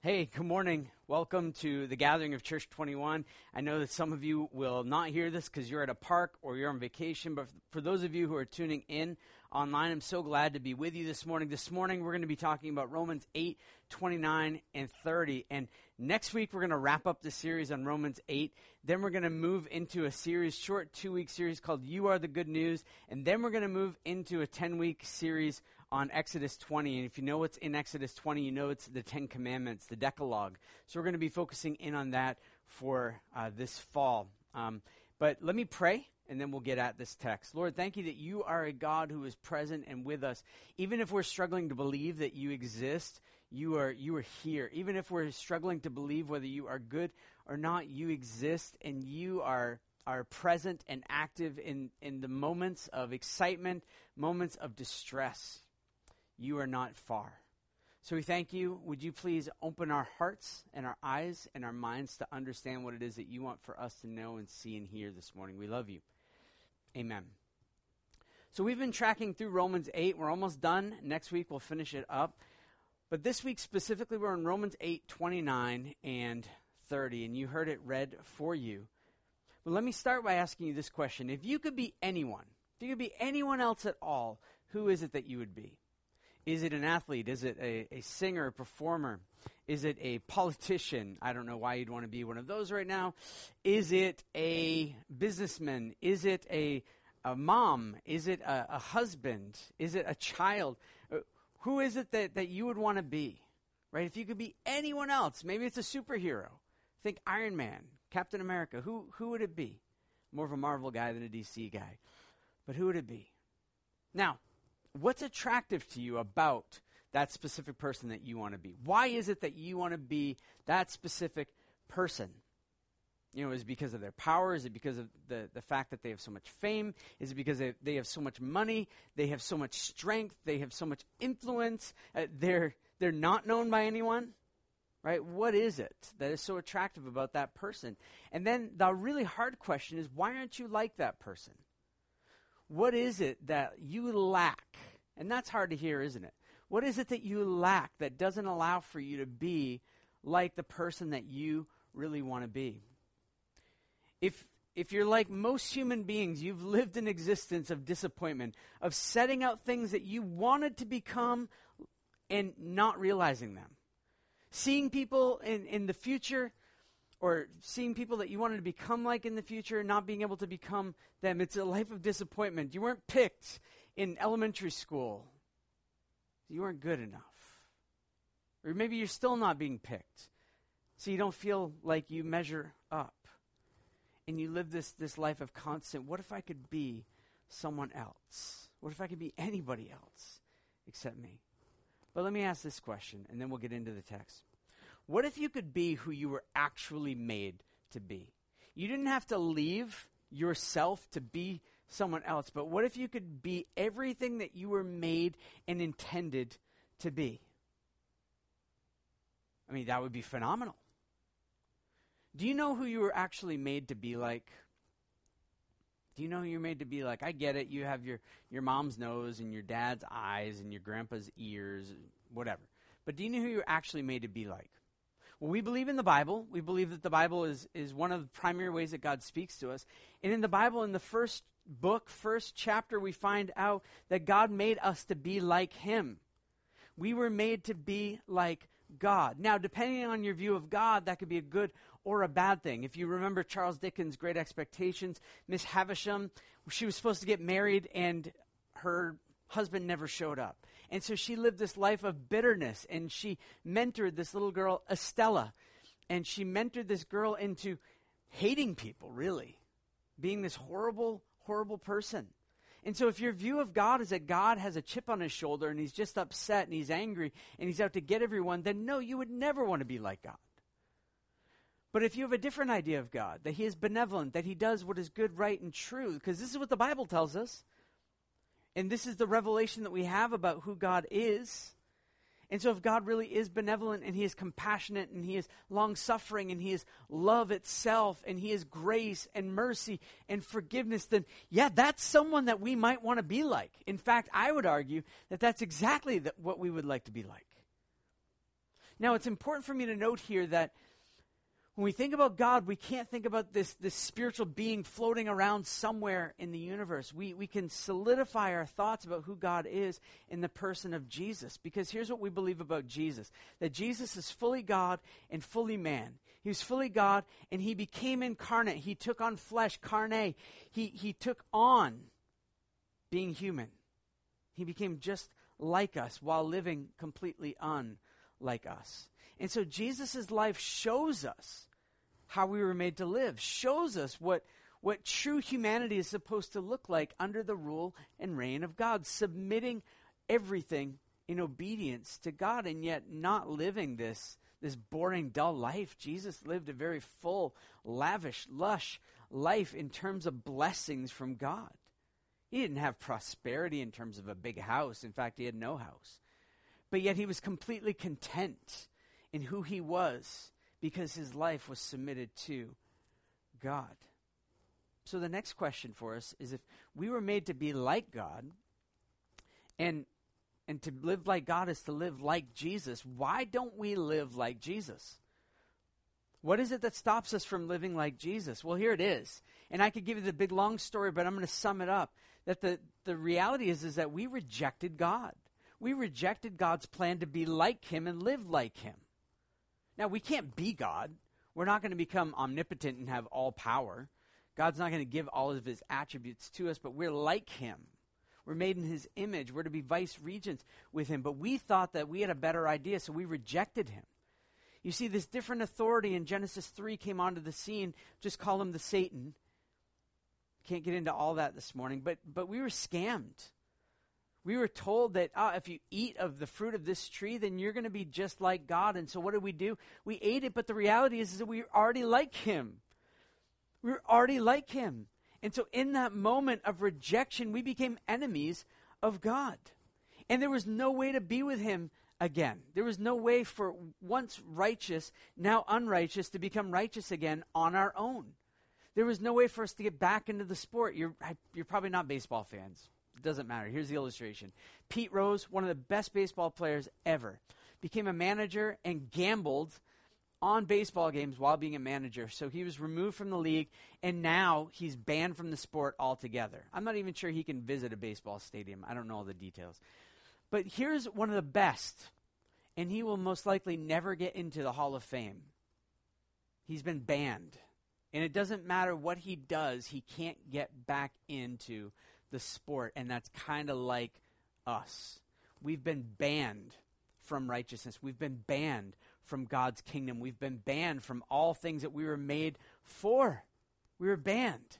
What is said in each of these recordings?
Hey, good morning. Welcome to the gathering of Church 21. I know that some of you will not hear this because you're at a park or you're on vacation, but for those of you who are tuning in online, I'm so glad to be with you this morning. This morning, we're going to be talking about Romans 8, 29, and 30. And next week, we're going to wrap up the series on Romans 8. Then we're going to move into a series, short two week series called You Are the Good News. And then we're going to move into a 10 week series on Exodus 20. And if you know what's in Exodus 20, you know it's the Ten Commandments, the Decalogue. So we're going to be focusing in on that for uh, this fall. Um, but let me pray, and then we'll get at this text. Lord, thank you that you are a God who is present and with us. Even if we're struggling to believe that you exist, you are, you are here. Even if we're struggling to believe whether you are good or not, you exist, and you are are present and active in, in the moments of excitement, moments of distress you are not far. So we thank you. Would you please open our hearts and our eyes and our minds to understand what it is that you want for us to know and see and hear this morning? We love you. Amen. So we've been tracking through Romans 8. We're almost done. Next week we'll finish it up. But this week specifically, we're in Romans 8 29 and 30, and you heard it read for you. But let me start by asking you this question If you could be anyone, if you could be anyone else at all, who is it that you would be? Is it an athlete? Is it a, a singer, a performer? Is it a politician? I don't know why you'd want to be one of those right now. Is it a businessman? Is it a, a mom? Is it a, a husband? Is it a child? Uh, who is it that, that you would want to be? Right? If you could be anyone else, maybe it's a superhero. Think Iron Man, Captain America. Who, who would it be? More of a Marvel guy than a DC guy. But who would it be? Now, what's attractive to you about that specific person that you want to be? Why is it that you want to be that specific person? You know, is it because of their power? Is it because of the, the fact that they have so much fame? Is it because they, they have so much money? They have so much strength? They have so much influence? Uh, they're, they're not known by anyone? Right? What is it that is so attractive about that person? And then the really hard question is why aren't you like that person? What is it that you lack? And that's hard to hear, isn't it? What is it that you lack that doesn't allow for you to be like the person that you really want to be? If if you're like most human beings, you've lived an existence of disappointment, of setting out things that you wanted to become and not realizing them. Seeing people in, in the future or seeing people that you wanted to become like in the future not being able to become them. It's a life of disappointment. You weren't picked in elementary school, you weren't good enough. Or maybe you're still not being picked, so you don't feel like you measure up. And you live this, this life of constant, what if I could be someone else? What if I could be anybody else except me? But let me ask this question, and then we'll get into the text. What if you could be who you were actually made to be? You didn't have to leave yourself to be someone else, but what if you could be everything that you were made and intended to be? I mean, that would be phenomenal. Do you know who you were actually made to be like? Do you know who you're made to be like? I get it. You have your, your mom's nose and your dad's eyes and your grandpa's ears, whatever. But do you know who you're actually made to be like? Well, we believe in the Bible. We believe that the Bible is, is one of the primary ways that God speaks to us. And in the Bible, in the first book, first chapter, we find out that God made us to be like Him. We were made to be like God. Now, depending on your view of God, that could be a good or a bad thing. If you remember Charles Dickens' Great Expectations, Miss Havisham, she was supposed to get married and her husband never showed up. And so she lived this life of bitterness and she mentored this little girl, Estella. And she mentored this girl into hating people, really, being this horrible, horrible person. And so, if your view of God is that God has a chip on his shoulder and he's just upset and he's angry and he's out to get everyone, then no, you would never want to be like God. But if you have a different idea of God, that he is benevolent, that he does what is good, right, and true, because this is what the Bible tells us, and this is the revelation that we have about who God is. And so, if God really is benevolent and He is compassionate and He is long suffering and He is love itself and He is grace and mercy and forgiveness, then yeah, that's someone that we might want to be like. In fact, I would argue that that's exactly the, what we would like to be like. Now, it's important for me to note here that when we think about God, we can't think about this, this spiritual being floating around somewhere in the universe. We, we can solidify our thoughts about who God is in the person of Jesus. Because here's what we believe about Jesus that Jesus is fully God and fully man. He was fully God and he became incarnate. He took on flesh, carne. He, he took on being human. He became just like us while living completely unlike us. And so Jesus' life shows us how we were made to live, shows us what, what true humanity is supposed to look like under the rule and reign of God, submitting everything in obedience to God and yet not living this, this boring, dull life. Jesus lived a very full, lavish, lush life in terms of blessings from God. He didn't have prosperity in terms of a big house. In fact, he had no house. But yet he was completely content in who he was because his life was submitted to God. So the next question for us is if we were made to be like God and and to live like God is to live like Jesus, why don't we live like Jesus? What is it that stops us from living like Jesus? Well, here it is. And I could give you the big long story, but I'm going to sum it up. That the, the reality is, is that we rejected God. We rejected God's plan to be like Him and live like Him. Now, we can't be God. We're not going to become omnipotent and have all power. God's not going to give all of his attributes to us, but we're like him. We're made in his image. We're to be vice regents with him. But we thought that we had a better idea, so we rejected him. You see, this different authority in Genesis 3 came onto the scene. Just call him the Satan. Can't get into all that this morning, but, but we were scammed. We were told that oh, if you eat of the fruit of this tree, then you're going to be just like God. And so what did we do? We ate it, but the reality is, is that we already like Him. We were already like Him. And so in that moment of rejection, we became enemies of God. And there was no way to be with Him again. There was no way for once righteous, now unrighteous, to become righteous again on our own. There was no way for us to get back into the sport. You're, you're probably not baseball fans. It doesn't matter. Here's the illustration Pete Rose, one of the best baseball players ever, became a manager and gambled on baseball games while being a manager. So he was removed from the league, and now he's banned from the sport altogether. I'm not even sure he can visit a baseball stadium. I don't know all the details. But here's one of the best, and he will most likely never get into the Hall of Fame. He's been banned. And it doesn't matter what he does, he can't get back into the sport, and that's kind of like us. We've been banned from righteousness. We've been banned from God's kingdom. We've been banned from all things that we were made for. We were banned.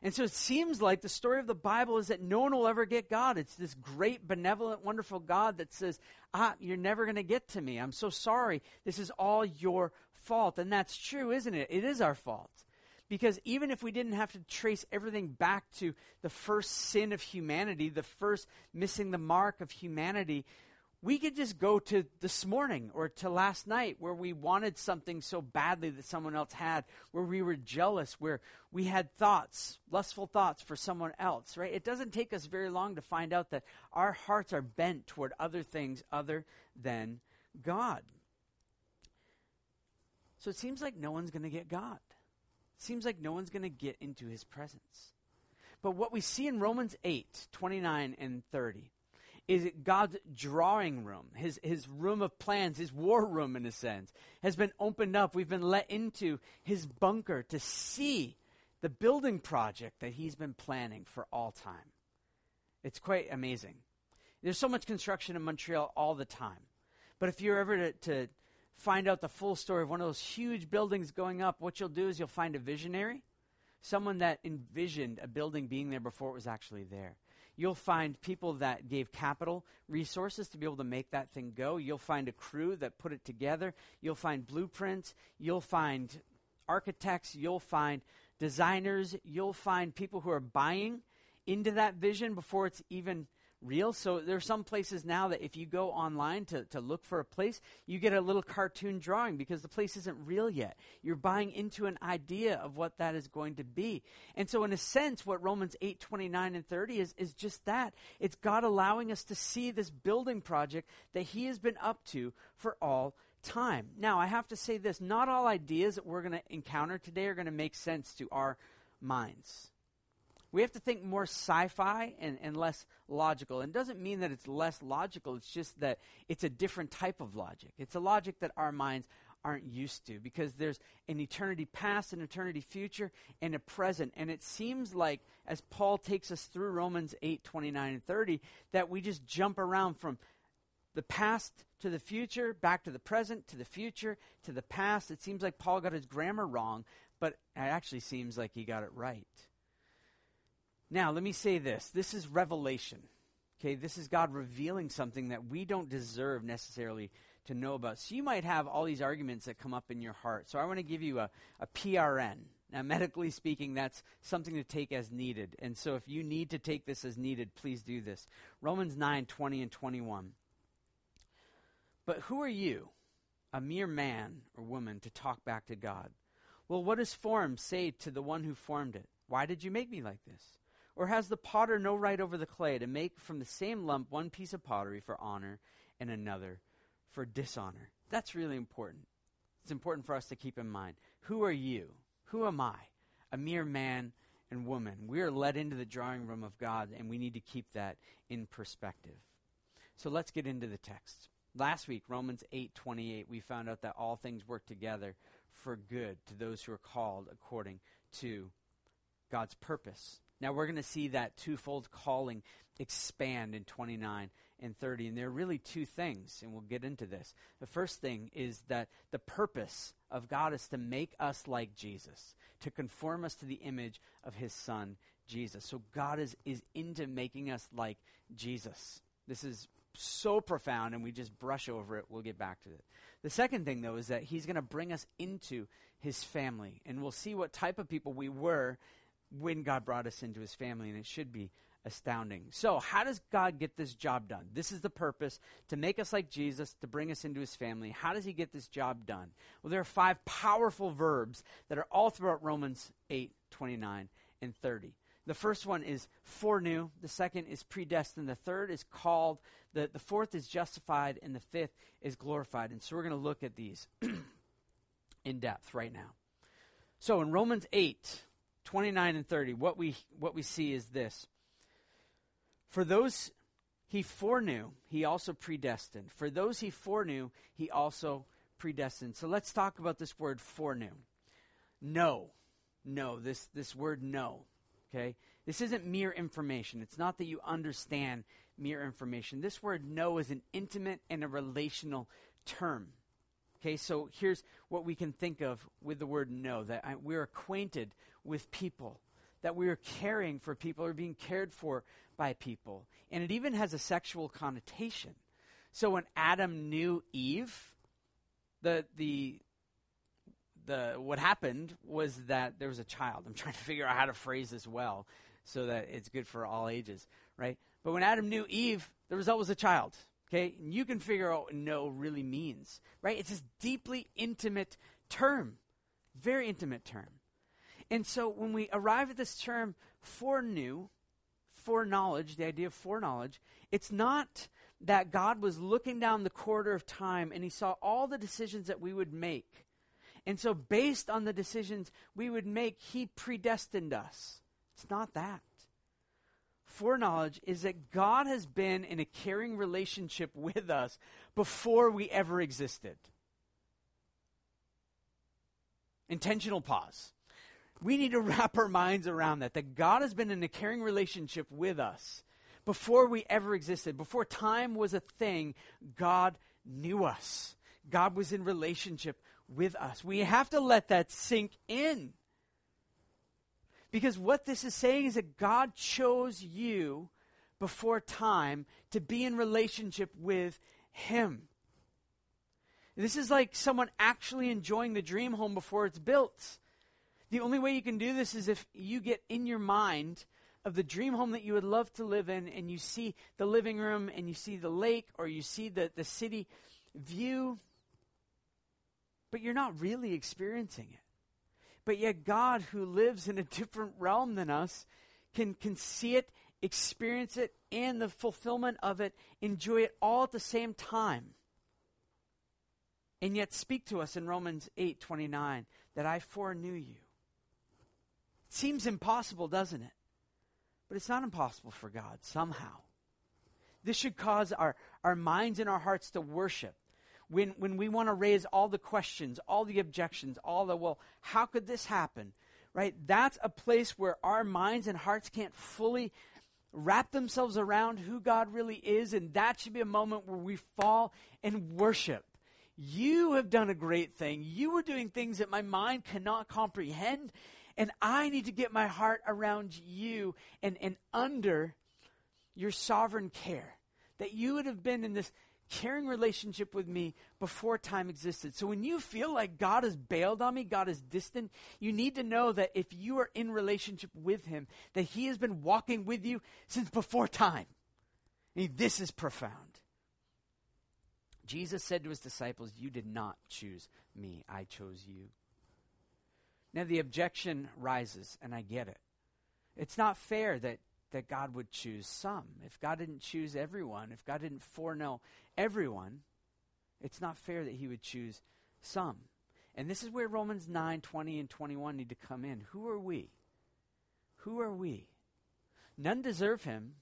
And so it seems like the story of the Bible is that no one will ever get God. It's this great, benevolent, wonderful God that says, Ah, you're never going to get to me. I'm so sorry. This is all your fault. And that's true, isn't it? It is our fault. Because even if we didn't have to trace everything back to the first sin of humanity, the first missing the mark of humanity, we could just go to this morning or to last night where we wanted something so badly that someone else had, where we were jealous, where we had thoughts, lustful thoughts for someone else, right? It doesn't take us very long to find out that our hearts are bent toward other things other than God. So it seems like no one's going to get God seems like no one's going to get into his presence. But what we see in Romans 8, 29 and 30, is God's drawing room, his, his room of plans, his war room in a sense, has been opened up. We've been let into his bunker to see the building project that he's been planning for all time. It's quite amazing. There's so much construction in Montreal all the time. But if you're ever to, to find out the full story of one of those huge buildings going up, what you'll do is you'll find a visionary, someone that envisioned a building being there before it was actually there. You'll find people that gave capital resources to be able to make that thing go. You'll find a crew that put it together. You'll find blueprints. You'll find architects. You'll find designers. You'll find people who are buying into that vision before it's even real. So there are some places now that if you go online to, to look for a place, you get a little cartoon drawing because the place isn't real yet. You're buying into an idea of what that is going to be. And so in a sense, what Romans 8, 29 and 30 is, is just that. It's God allowing us to see this building project that he has been up to for all time. Now, I have to say this, not all ideas that we're going to encounter today are going to make sense to our minds. We have to think more sci fi and, and less logical. And it doesn't mean that it's less logical, it's just that it's a different type of logic. It's a logic that our minds aren't used to because there's an eternity past, an eternity future, and a present. And it seems like, as Paul takes us through Romans 8 29 and 30, that we just jump around from the past to the future, back to the present, to the future, to the past. It seems like Paul got his grammar wrong, but it actually seems like he got it right. Now, let me say this this is revelation. Okay, this is God revealing something that we don't deserve necessarily to know about. So you might have all these arguments that come up in your heart. So I want to give you a, a PRN. Now, medically speaking, that's something to take as needed. And so if you need to take this as needed, please do this. Romans 9 20 and 21. But who are you, a mere man or woman, to talk back to God? Well, what does form say to the one who formed it? Why did you make me like this? Or has the potter no right over the clay to make from the same lump one piece of pottery for honor and another for dishonor? That's really important. It's important for us to keep in mind. Who are you? Who am I? A mere man and woman. We are led into the drawing room of God, and we need to keep that in perspective. So let's get into the text. Last week, Romans 8:28, we found out that all things work together for good to those who are called according to God's purpose. Now we're going to see that twofold calling expand in 29 and 30. And there are really two things, and we'll get into this. The first thing is that the purpose of God is to make us like Jesus, to conform us to the image of his son, Jesus. So God is, is into making us like Jesus. This is so profound, and we just brush over it. We'll get back to it. The second thing, though, is that he's going to bring us into his family, and we'll see what type of people we were when God brought us into his family, and it should be astounding. So, how does God get this job done? This is the purpose to make us like Jesus, to bring us into his family. How does he get this job done? Well, there are five powerful verbs that are all throughout Romans 8, 29, and 30. The first one is foreknew. The second is predestined. The third is called. The, the fourth is justified. And the fifth is glorified. And so we're going to look at these in depth right now. So in Romans 8, 29 and 30, what we, what we see is this. For those he foreknew, he also predestined. For those he foreknew, he also predestined. So let's talk about this word foreknew. Know. Know. This, this word know. Okay? This isn't mere information. It's not that you understand mere information. This word know is an intimate and a relational term. Okay, so here's what we can think of with the word know that I, we're acquainted with people, that we are caring for people or being cared for by people. And it even has a sexual connotation. So when Adam knew Eve, the, the, the, what happened was that there was a child. I'm trying to figure out how to phrase this well so that it's good for all ages, right? But when Adam knew Eve, the result was a child. Okay? And you can figure out what know really means, right? It's this deeply intimate term, very intimate term. And so when we arrive at this term for foreknew, foreknowledge, the idea of foreknowledge, it's not that God was looking down the corridor of time and he saw all the decisions that we would make. And so, based on the decisions we would make, he predestined us. It's not that. Foreknowledge is that God has been in a caring relationship with us before we ever existed. Intentional pause we need to wrap our minds around that, that God has been in a caring relationship with us before we ever existed. Before time was a thing, God knew us. God was in relationship with us. We have to let that sink in. Because what this is saying is that God chose you before time to be in relationship with Him. This is like someone actually enjoying the dream home before it's built. The only way you can do this is if you get in your mind of the dream home that you would love to live in, and you see the living room, and you see the lake, or you see the, the city view, but you're not really experiencing it. But yet, God, who lives in a different realm than us, can, can see it, experience it, and the fulfillment of it, enjoy it all at the same time. And yet speak to us in Romans 8 29 that I foreknew you. It seems impossible, doesn't it? But it's not impossible for God, somehow. This should cause our, our minds and our hearts to worship. When, when we want to raise all the questions, all the objections, all the, well, how could this happen? Right? That's a place where our minds and hearts can't fully wrap themselves around who God really is, and that should be a moment where we fall and worship. You have done a great thing. You are doing things that my mind cannot comprehend, and I need to get my heart around you and, and under your sovereign care. That you would have been in this caring relationship with me before time existed. So when you feel like God has bailed on me, God is distant, you need to know that if you are in relationship with Him, that He has been walking with you since before time. I mean, this is profound. Jesus said to his disciples, You did not choose me, I chose you. Now the objection rises, and I get it. It's not fair that that God would choose some. If God didn't choose everyone, if God didn't foreknow everyone, it's not fair that he would choose some. And this is where Romans 9, 20, and 21 need to come in. Who are we? Who are we? None deserve him.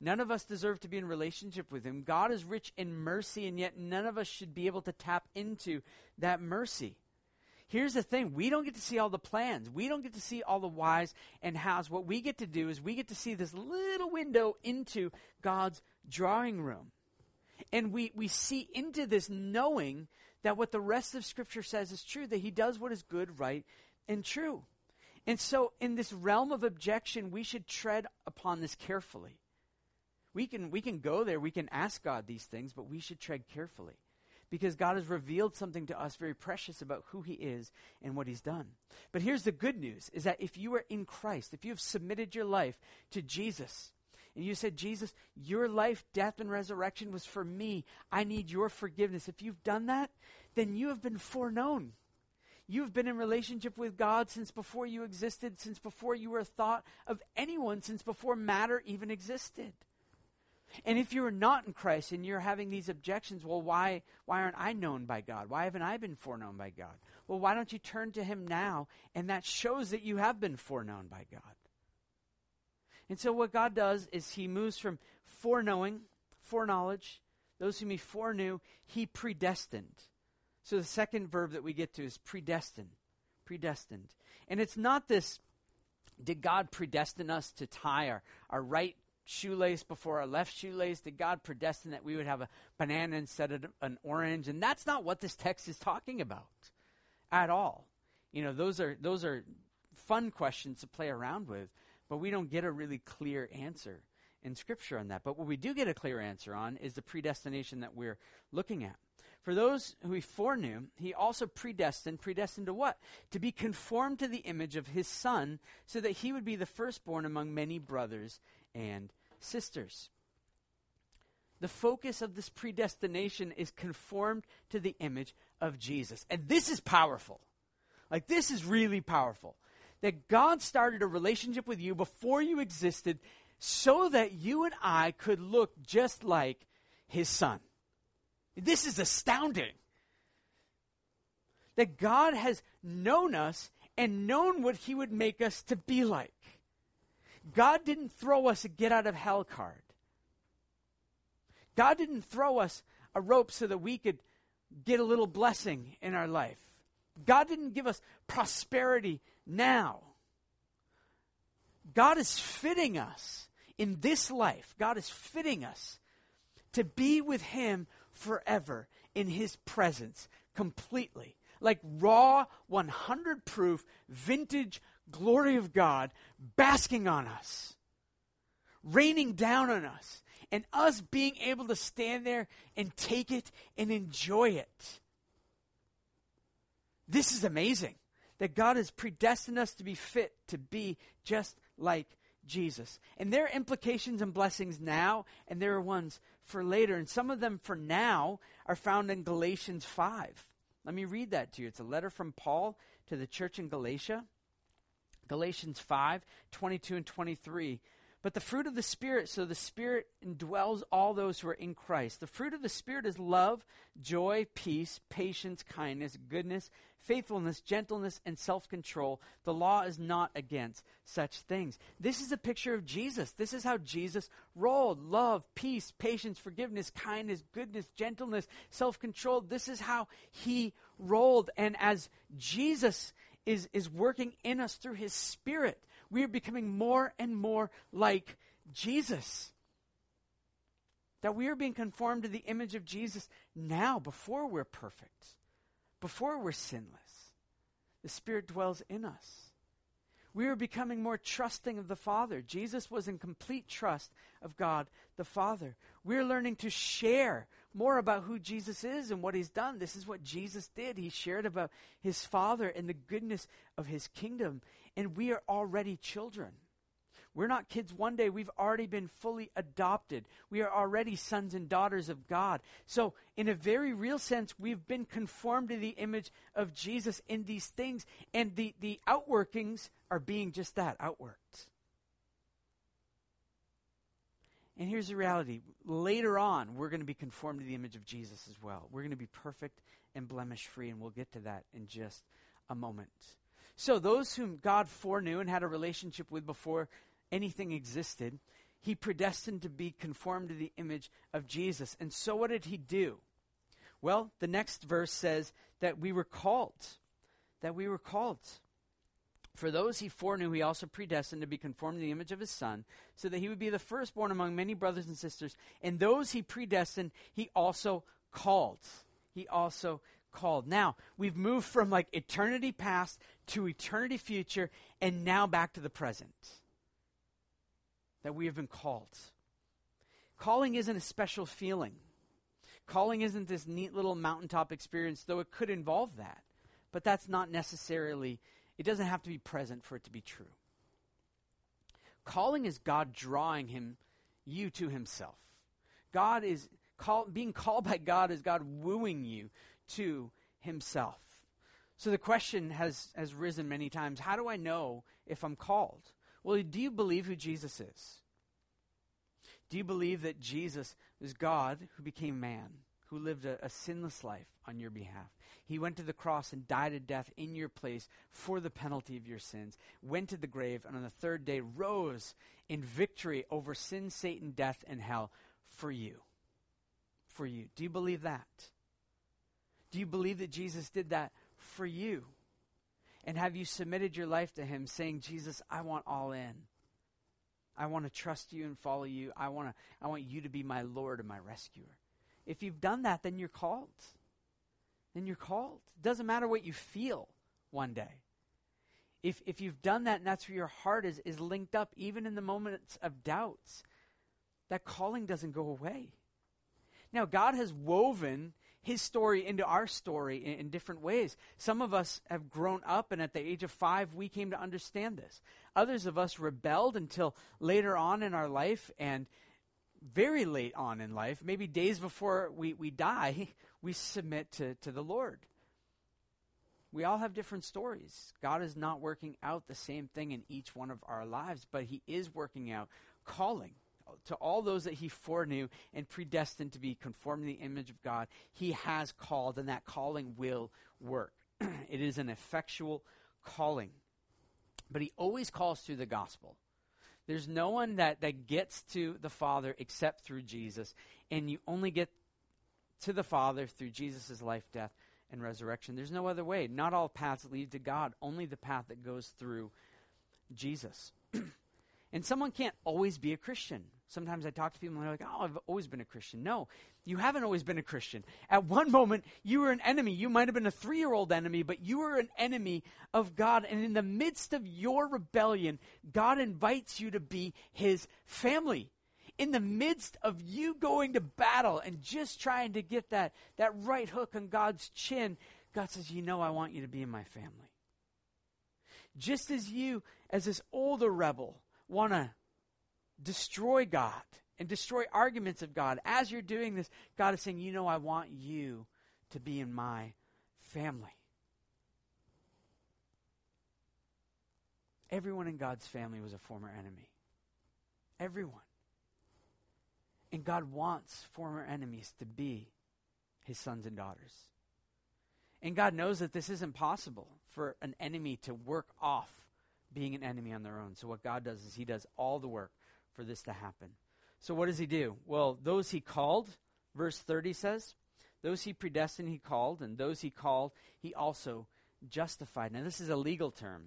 None of us deserve to be in relationship with him. God is rich in mercy, and yet none of us should be able to tap into that mercy. Here's the thing we don't get to see all the plans, we don't get to see all the whys and hows. What we get to do is we get to see this little window into God's drawing room. And we, we see into this knowing that what the rest of Scripture says is true, that He does what is good, right, and true. And so, in this realm of objection, we should tread upon this carefully. We can, we can go there, we can ask God these things, but we should tread carefully because God has revealed something to us very precious about who he is and what he's done. But here's the good news is that if you are in Christ, if you have submitted your life to Jesus, and you said, Jesus, your life, death, and resurrection was for me. I need your forgiveness. If you've done that, then you have been foreknown. You've been in relationship with God since before you existed, since before you were thought of anyone, since before matter even existed. And if you're not in Christ and you're having these objections, well, why, why aren't I known by God? Why haven't I been foreknown by God? Well, why don't you turn to Him now? And that shows that you have been foreknown by God. And so, what God does is He moves from foreknowing, foreknowledge, those whom He foreknew, He predestined. So, the second verb that we get to is predestined. Predestined. And it's not this, did God predestine us to tie our, our right shoelace before our left shoelace? Did God predestine that we would have a banana instead of an orange? And that's not what this text is talking about at all. You know, those are those are fun questions to play around with, but we don't get a really clear answer in scripture on that. But what we do get a clear answer on is the predestination that we're looking at. For those who he foreknew, he also predestined. Predestined to what? To be conformed to the image of his son, so that he would be the firstborn among many brothers and sisters. The focus of this predestination is conformed to the image of Jesus. And this is powerful. Like, this is really powerful. That God started a relationship with you before you existed so that you and I could look just like his son. This is astounding. That God has known us and known what he would make us to be like. God didn't throw us a get out of hell card. God didn't throw us a rope so that we could get a little blessing in our life. God didn't give us prosperity now. God is fitting us in this life. God is fitting us to be with Him forever in His presence completely. Like raw, 100 proof, vintage glory of God basking on us, raining down on us, and us being able to stand there and take it and enjoy it. This is amazing that God has predestined us to be fit to be just like Jesus. And there are implications and blessings now, and there are ones for later. And some of them for now are found in Galatians 5. Let me read that to you. It's a letter from Paul to the church in Galatia. Galatians 5 22 and 23. But the fruit of the Spirit, so the Spirit indwells all those who are in Christ. The fruit of the Spirit is love, joy, peace, patience, kindness, goodness, faithfulness, gentleness, and self control. The law is not against such things. This is a picture of Jesus. This is how Jesus rolled love, peace, patience, forgiveness, kindness, goodness, gentleness, self control. This is how he rolled. And as Jesus is, is working in us through his Spirit, we are becoming more and more like Jesus. That we are being conformed to the image of Jesus now, before we're perfect, before we're sinless. The Spirit dwells in us. We are becoming more trusting of the Father. Jesus was in complete trust of God the Father. We're learning to share more about who Jesus is and what he's done. This is what Jesus did. He shared about his Father and the goodness of his kingdom and we are already children. We're not kids one day. We've already been fully adopted. We are already sons and daughters of God. So, in a very real sense, we've been conformed to the image of Jesus in these things, and the, the outworkings are being just that outworked. And here's the reality later on, we're going to be conformed to the image of Jesus as well. We're going to be perfect and blemish free, and we'll get to that in just a moment. So, those whom God foreknew and had a relationship with before anything existed, he predestined to be conformed to the image of Jesus. And so, what did he do? Well, the next verse says that we were called. That we were called. For those he foreknew, he also predestined to be conformed to the image of his Son, so that he would be the firstborn among many brothers and sisters. And those he predestined, he also called. He also called. Now, we've moved from like eternity past to eternity future and now back to the present. That we have been called. Calling isn't a special feeling. Calling isn't this neat little mountaintop experience, though it could involve that. But that's not necessarily, it doesn't have to be present for it to be true. Calling is God drawing him, you to himself. God is call, being called by God is God wooing you to himself. So the question has, has risen many times how do I know if I'm called? Well, do you believe who Jesus is? Do you believe that Jesus is God who became man, who lived a, a, sinless life on your behalf? He went to the cross and died a death in your place for the penalty of your sins, went to the grave, and on the third day rose in victory over sin, Satan, death, and hell for you. For you. Do you believe that? Do you believe that Jesus did that for you? And have you submitted your life to Him, saying, Jesus, I want all in. I want to trust you and follow you. I want to I want you to be my Lord and my rescuer. If you've done that, then you're called. Then you're called. It doesn't matter what you feel one day. If if you've done that and that's where your heart is is linked up, even in the moments of doubts, that calling doesn't go away. Now, God has woven his story into our story in, in, different ways. Some of us have grown up, and at the age of five, we came to understand this. Others of us rebelled until later on in our life, and very late on in life, maybe days before we, we die, we submit to, to the Lord. We all have different stories. God is not working out the same thing in each one of our lives, but He is working out calling to all those that he foreknew and predestined to be conformed to the image of God, he has called, and that calling will work. it is an effectual calling. But he always calls through the gospel. There's no one that, that gets to the Father except through Jesus, and you only get to the Father through Jesus' life, death, and resurrection. There's no other way. Not all paths lead to God, only the path that goes through Jesus. and someone can't always be a Christian. Sometimes I talk to people and they're like, oh, I've always been a Christian. No, you haven't always been a Christian. At one moment, you were an enemy. You might have been a three year old enemy, but you were an enemy of God. And in the midst of your rebellion, God invites you to be his family. In the midst of you going to battle and just trying to get that, that right hook on God's chin, God says, You know, I want you to be in my family. Just as you, as this older rebel, want to destroy God and destroy arguments of God. As you're doing this, God is saying, You know, I want you to be in my family. Everyone in God's family was a former enemy. Everyone. And God wants former enemies to be his sons and daughters. And God knows that this isn't possible for an enemy to work off being an enemy on their own. So, what God does is he does all the work for this to happen. So, what does he do? Well, those he called, verse 30 says, those he predestined, he called, and those he called, he also justified. Now, this is a legal term.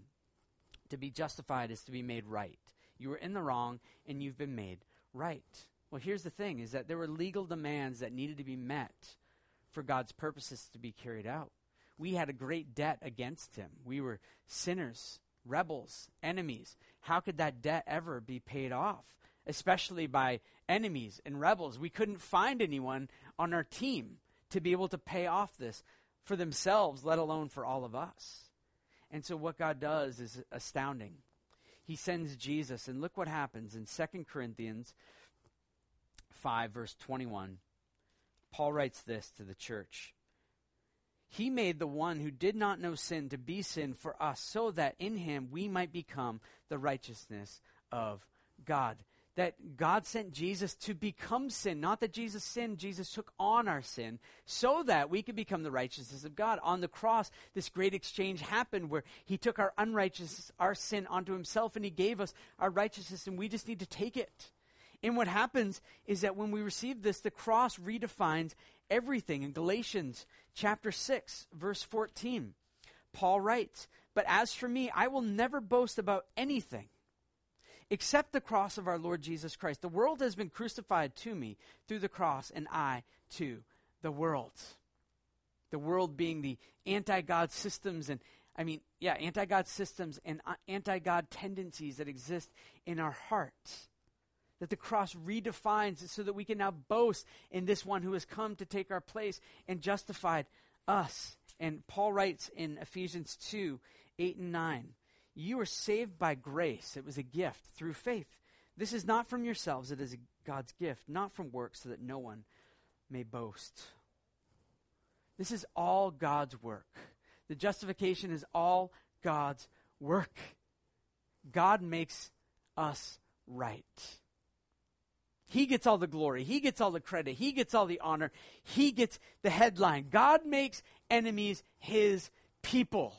To be justified is to be made right. You were in the wrong, and you've been made right. Well, here's the thing is that there were legal demands that needed to be met for God's purposes to be carried out. We had a great debt against him. We were sinners, rebels, enemies. How could that debt ever be paid off? Especially by enemies and rebels. We couldn't find anyone on our team to be able to pay off this for themselves, let alone for all of us. And so what God does is astounding. He sends Jesus, and look what happens in 2 Corinthians 5, verse 21. Paul writes this to the church. He made the one who did not know sin to be sin for us, so that in him we might become the righteousness of God that God sent Jesus to become sin. Not that Jesus sinned, Jesus took on our sin so that we could become the righteousness of God. On the cross, this great exchange happened where he took our unrighteousness, our sin onto himself, and he gave us our righteousness, and we just need to take it. And what happens is that when we receive this, the cross redefines everything. In Galatians chapter 6, verse 14, Paul writes, But as for me, I will never boast about anything except the cross of our Lord Jesus Christ. The world has been crucified to me through the cross, and I to the world. The world being the anti God systems and, I mean, yeah, anti God systems and uh, anti God tendencies that exist in our hearts. That the cross redefines so that we can now boast in this one who has come to take our place and justified us. And Paul writes in Ephesians 2 8 and 9 you were saved by grace. It was a gift through faith. This is not from yourselves, it is God's gift, not from works, so that no one may boast. This is all God's work. The justification is all God's work. God makes us right. He gets all the glory. He gets all the credit. He gets all the honor. He gets the headline. God makes enemies his people.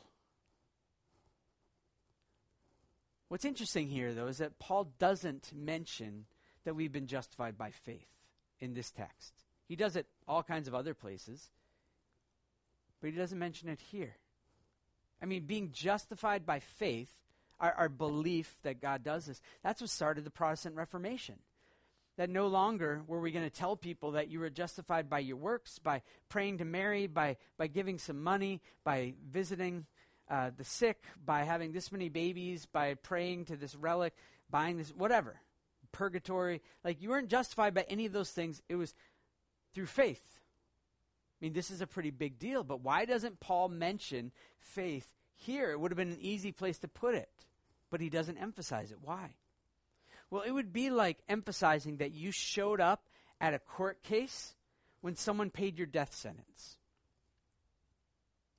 What's interesting here, though, is that Paul doesn't mention that we've been justified by faith in this text. He does it all kinds of other places, but he doesn't mention it here. I mean, being justified by faith, our, our belief that God does this, that's what started the Protestant Reformation. That no longer were we going to tell people that you were justified by your works, by praying to Mary, by, by giving some money, by visiting uh, the sick, by having this many babies, by praying to this relic, buying this, whatever. Purgatory. Like, you weren't justified by any of those things. It was through faith. I mean, this is a pretty big deal, but why doesn't Paul mention faith here? It would have been an easy place to put it, but he doesn't emphasize it. Why? Well, it would be like emphasizing that you showed up at a court case when someone paid your death sentence.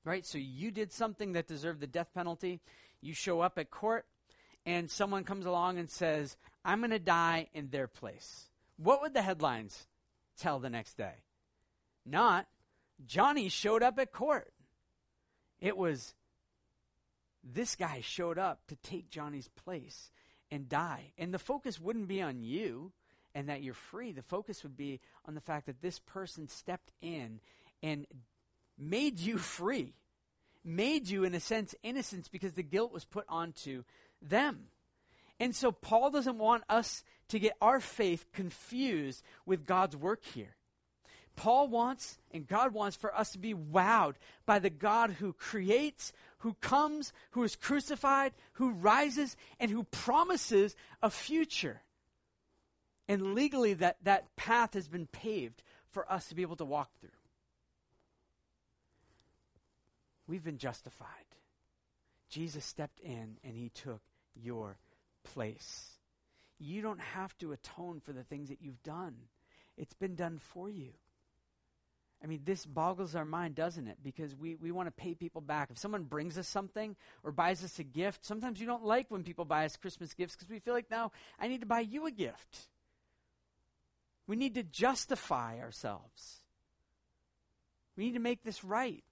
Right? So you did something that deserved the death penalty. You show up at court, and someone comes along and says, I'm going to die in their place. What would the headlines tell the next day? Not, Johnny showed up at court. It was, this guy showed up to take Johnny's place and die. And the focus wouldn't be on you and that you're free. The focus would be on the fact that this person stepped in and made you free, made you, in a sense, innocent because the guilt was put onto them. And so Paul doesn't want us to get our faith confused with God's work here. Paul wants and God wants for us to be wowed by the God who creates, who comes, who is crucified, who rises, and who promises a future. And legally, that, that path has been paved for us to be able to walk through. We've been justified. Jesus stepped in and he took your place. you don't have to atone for the things that you've done. It's been done for you. I mean, this boggles our mind, doesn't it? Because we, we want to pay people back. If someone brings us something or buys us a gift, sometimes you don't like when people buy us Christmas gifts because we feel like, now I need to buy you a gift. We need to justify ourselves. We need to make this right.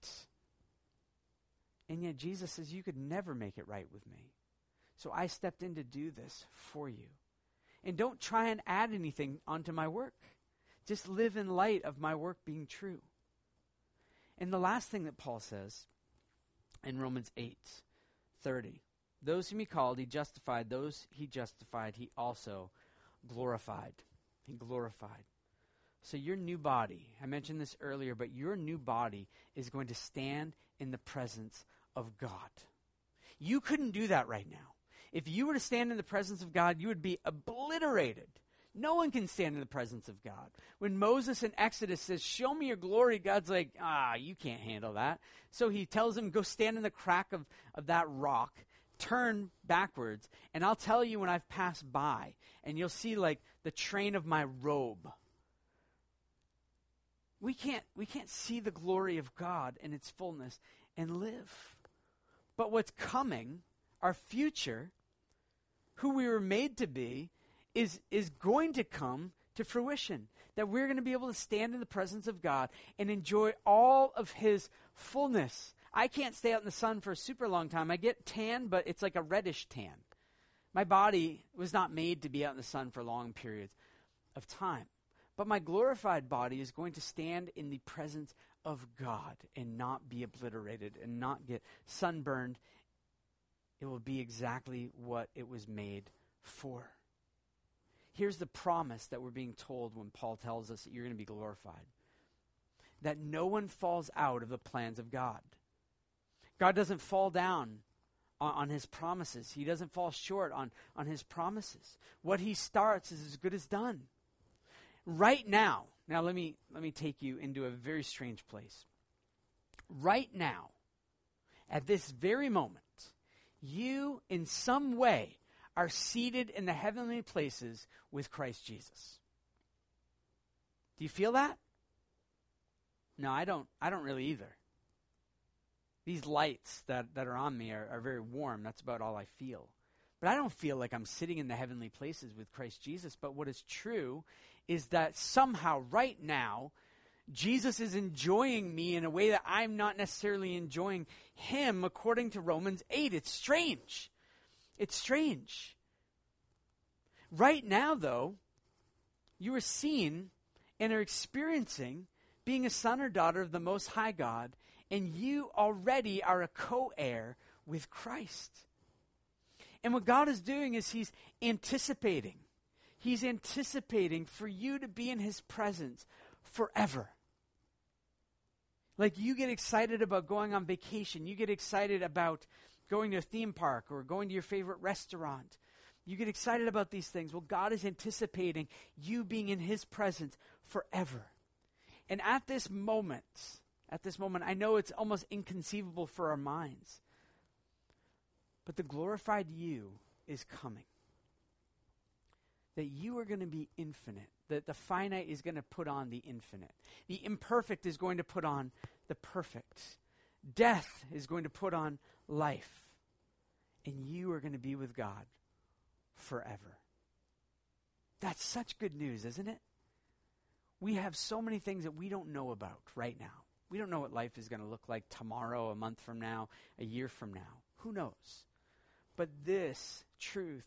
And yet Jesus says, You could never make it right with me. So I stepped in to do this for you. And don't try and add anything onto my work. Just live in light of my work being true. And the last thing that Paul says in Romans 8 30 those whom he called, he justified. Those he justified, he also glorified. He glorified. So, your new body, I mentioned this earlier, but your new body is going to stand in the presence of God. You couldn't do that right now. If you were to stand in the presence of God, you would be obliterated. No one can stand in the presence of God. When Moses in Exodus says, Show me your glory, God's like, Ah, you can't handle that. So he tells him, Go stand in the crack of, of that rock, turn backwards, and I'll tell you when I've passed by, and you'll see like the train of my robe. We can't, we can't see the glory of God in its fullness and live. But what's coming, our future, who we were made to be, is, is going to come to fruition. That we're going to be able to stand in the presence of God and enjoy all of His fullness. I can't stay out in the sun for a super long time. I get tan, but it's like a reddish tan. My body was not made to be out in the sun for long periods of time. But my glorified body is going to stand in the presence of God and not be obliterated and not get sunburned. It will be exactly what it was made for. Here's the promise that we're being told when Paul tells us that you're going to be glorified that no one falls out of the plans of God. God doesn't fall down on, on, his promises, he doesn't fall short on, on his promises. What he starts is as good as done. Right now, now let me let me take you into a very strange place. Right now, at this very moment, you in some way are seated in the heavenly places with Christ Jesus. Do you feel that? No, I don't I don't really either. These lights that, that are on me are, are very warm. That's about all I feel. But I don't feel like I'm sitting in the heavenly places with Christ Jesus. But what is true is that somehow, right now, Jesus is enjoying me in a way that I'm not necessarily enjoying him, according to Romans 8. It's strange. It's strange. Right now, though, you are seen and are experiencing being a son or daughter of the Most High God, and you already are a co heir with Christ. And what God is doing is He's anticipating He's anticipating for you to be in His presence forever. Like you get excited about going on vacation, you get excited about going to a theme park or going to your favorite restaurant. You get excited about these things. Well, God is anticipating you being in His presence forever. And at this moment, at this moment, I know it's almost inconceivable for our minds, but the glorified you is coming that you are going to be infinite. That the finite is going to put on the infinite. The imperfect is going to put on the perfect. Death is going to put on life. And you are going to be with God forever. That's such good news, isn't it? We have so many things that we don't know about right now. We don't know what life is going to look like tomorrow, a month from now, a year from now. Who knows? But this truth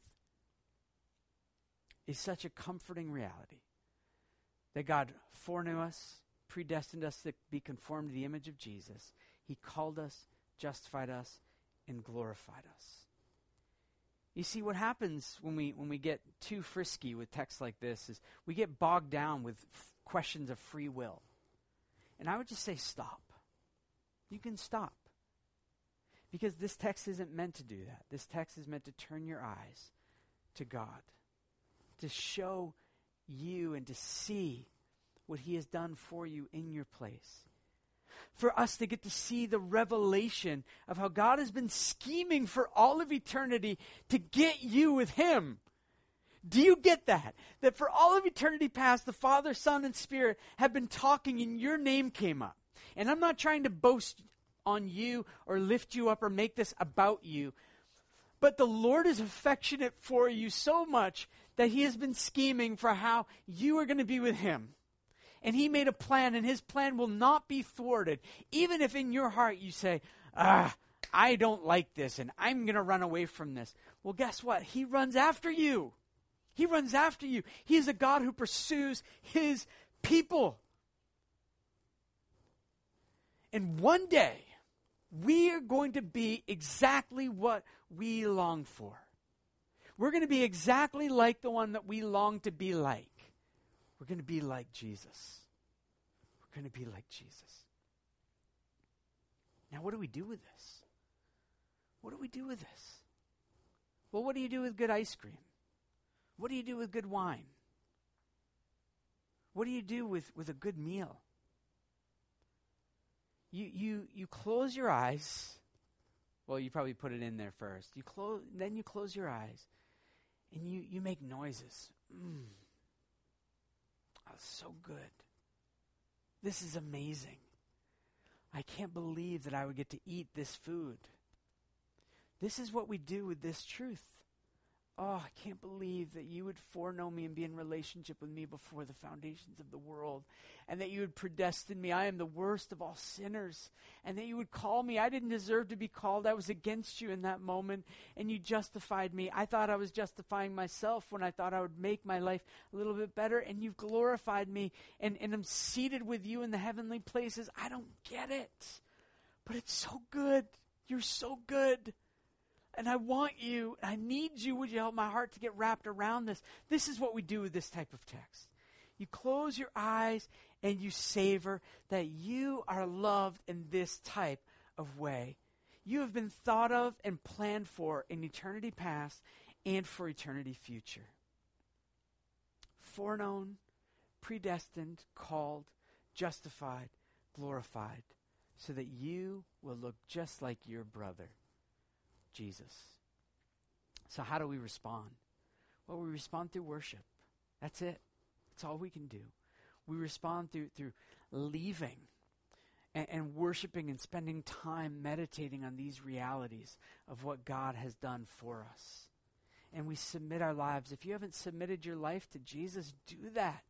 is such a comforting reality that God foreknew us, predestined us to be conformed to the image of Jesus. He called us, justified us, and glorified us. You see, what happens when we, when we get too frisky with texts like this is we get bogged down with f- questions of free will. And I would just say, stop. You can stop. Because this text isn't meant to do that. This text is meant to turn your eyes to God to show you and to see what He has done for you in your place. For us to get to see the revelation of how God has been scheming for all of eternity to get you with Him. Do you get that? That for all of eternity past, the Father, Son, and Spirit have been talking and your name came up. And I'm not trying to boast on you or lift you up or make this about you. But the Lord is affectionate for you so much that He has been scheming for how you are going to be with Him. And He made a plan, and His plan will not be thwarted. Even if in your heart you say, ah, I don't like this and I'm going to run away from this. Well, guess what? He runs after you. He runs after you. He is a God who pursues his people. And one day, we are going to be exactly what we long for. We're going to be exactly like the one that we long to be like. We're going to be like Jesus. We're going to be like Jesus. Now, what do we do with this? What do we do with this? Well, what do you do with good ice cream? What do you do with good wine? What do you do with, with a good meal? You, you, you close your eyes. Well, you probably put it in there first. You close, then you close your eyes and you, you make noises. Mm. So good. This is amazing. I can't believe that I would get to eat this food. This is what we do with this truth. Oh, I can't believe that you would foreknow me and be in relationship with me before the foundations of the world, and that you would predestine me. I am the worst of all sinners, and that you would call me. I didn't deserve to be called. I was against you in that moment, and you justified me. I thought I was justifying myself when I thought I would make my life a little bit better, and you've glorified me, and, and I'm seated with you in the heavenly places. I don't get it, but it's so good. You're so good. And I want you, I need you. Would you help my heart to get wrapped around this? This is what we do with this type of text. You close your eyes and you savor that you are loved in this type of way. You have been thought of and planned for in eternity past and for eternity future. Foreknown, predestined, called, justified, glorified, so that you will look just like your brother. Jesus. So, how do we respond? Well, we respond through worship. That's it. That's all we can do. We respond through, through leaving and, and worshiping and spending time meditating on these realities of what God has done for us. And we submit our lives. If you haven't submitted your life to Jesus, do that.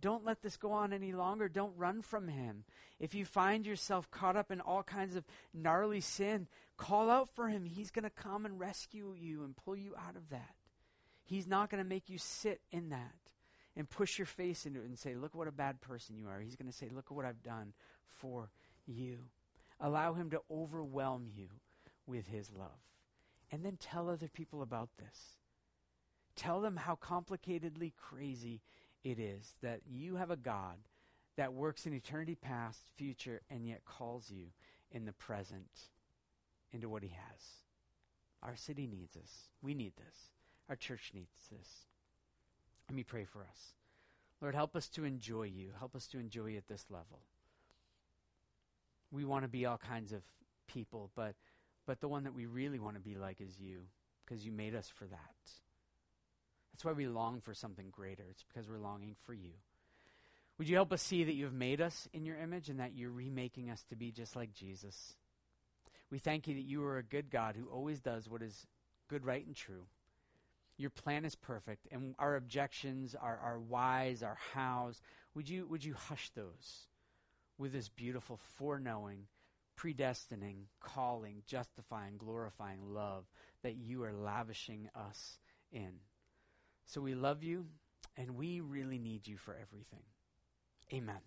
Don't let this go on any longer. Don't run from him. If you find yourself caught up in all kinds of gnarly sin, call out for him. He's going to come and rescue you and pull you out of that. He's not going to make you sit in that and push your face into it and say, Look what a bad person you are. He's going to say, Look at what I've done for you. Allow him to overwhelm you with his love. And then tell other people about this. Tell them how complicatedly crazy it is that you have a God that works in eternity past, future, and yet calls you in the present into what he has. Our city needs this. We need this. Our church needs this. Let me pray for us. Lord, help us to enjoy you. Help us to enjoy you at this level. We want to be all kinds of people, but but the one that we really want to be like is you, because you made us for that. That's why we long for something greater. It's because we're longing for you. Would you help us see that you have made us in your image and that you're remaking us to be just like Jesus? We thank you that you are a good God who always does what is good, right, and true. Your plan is perfect, and our objections, our, our whys, our hows, would you, would you hush those with this beautiful foreknowing, predestining, calling, justifying, glorifying love that you are lavishing us in? So we love you, and we really need you for everything. Amen.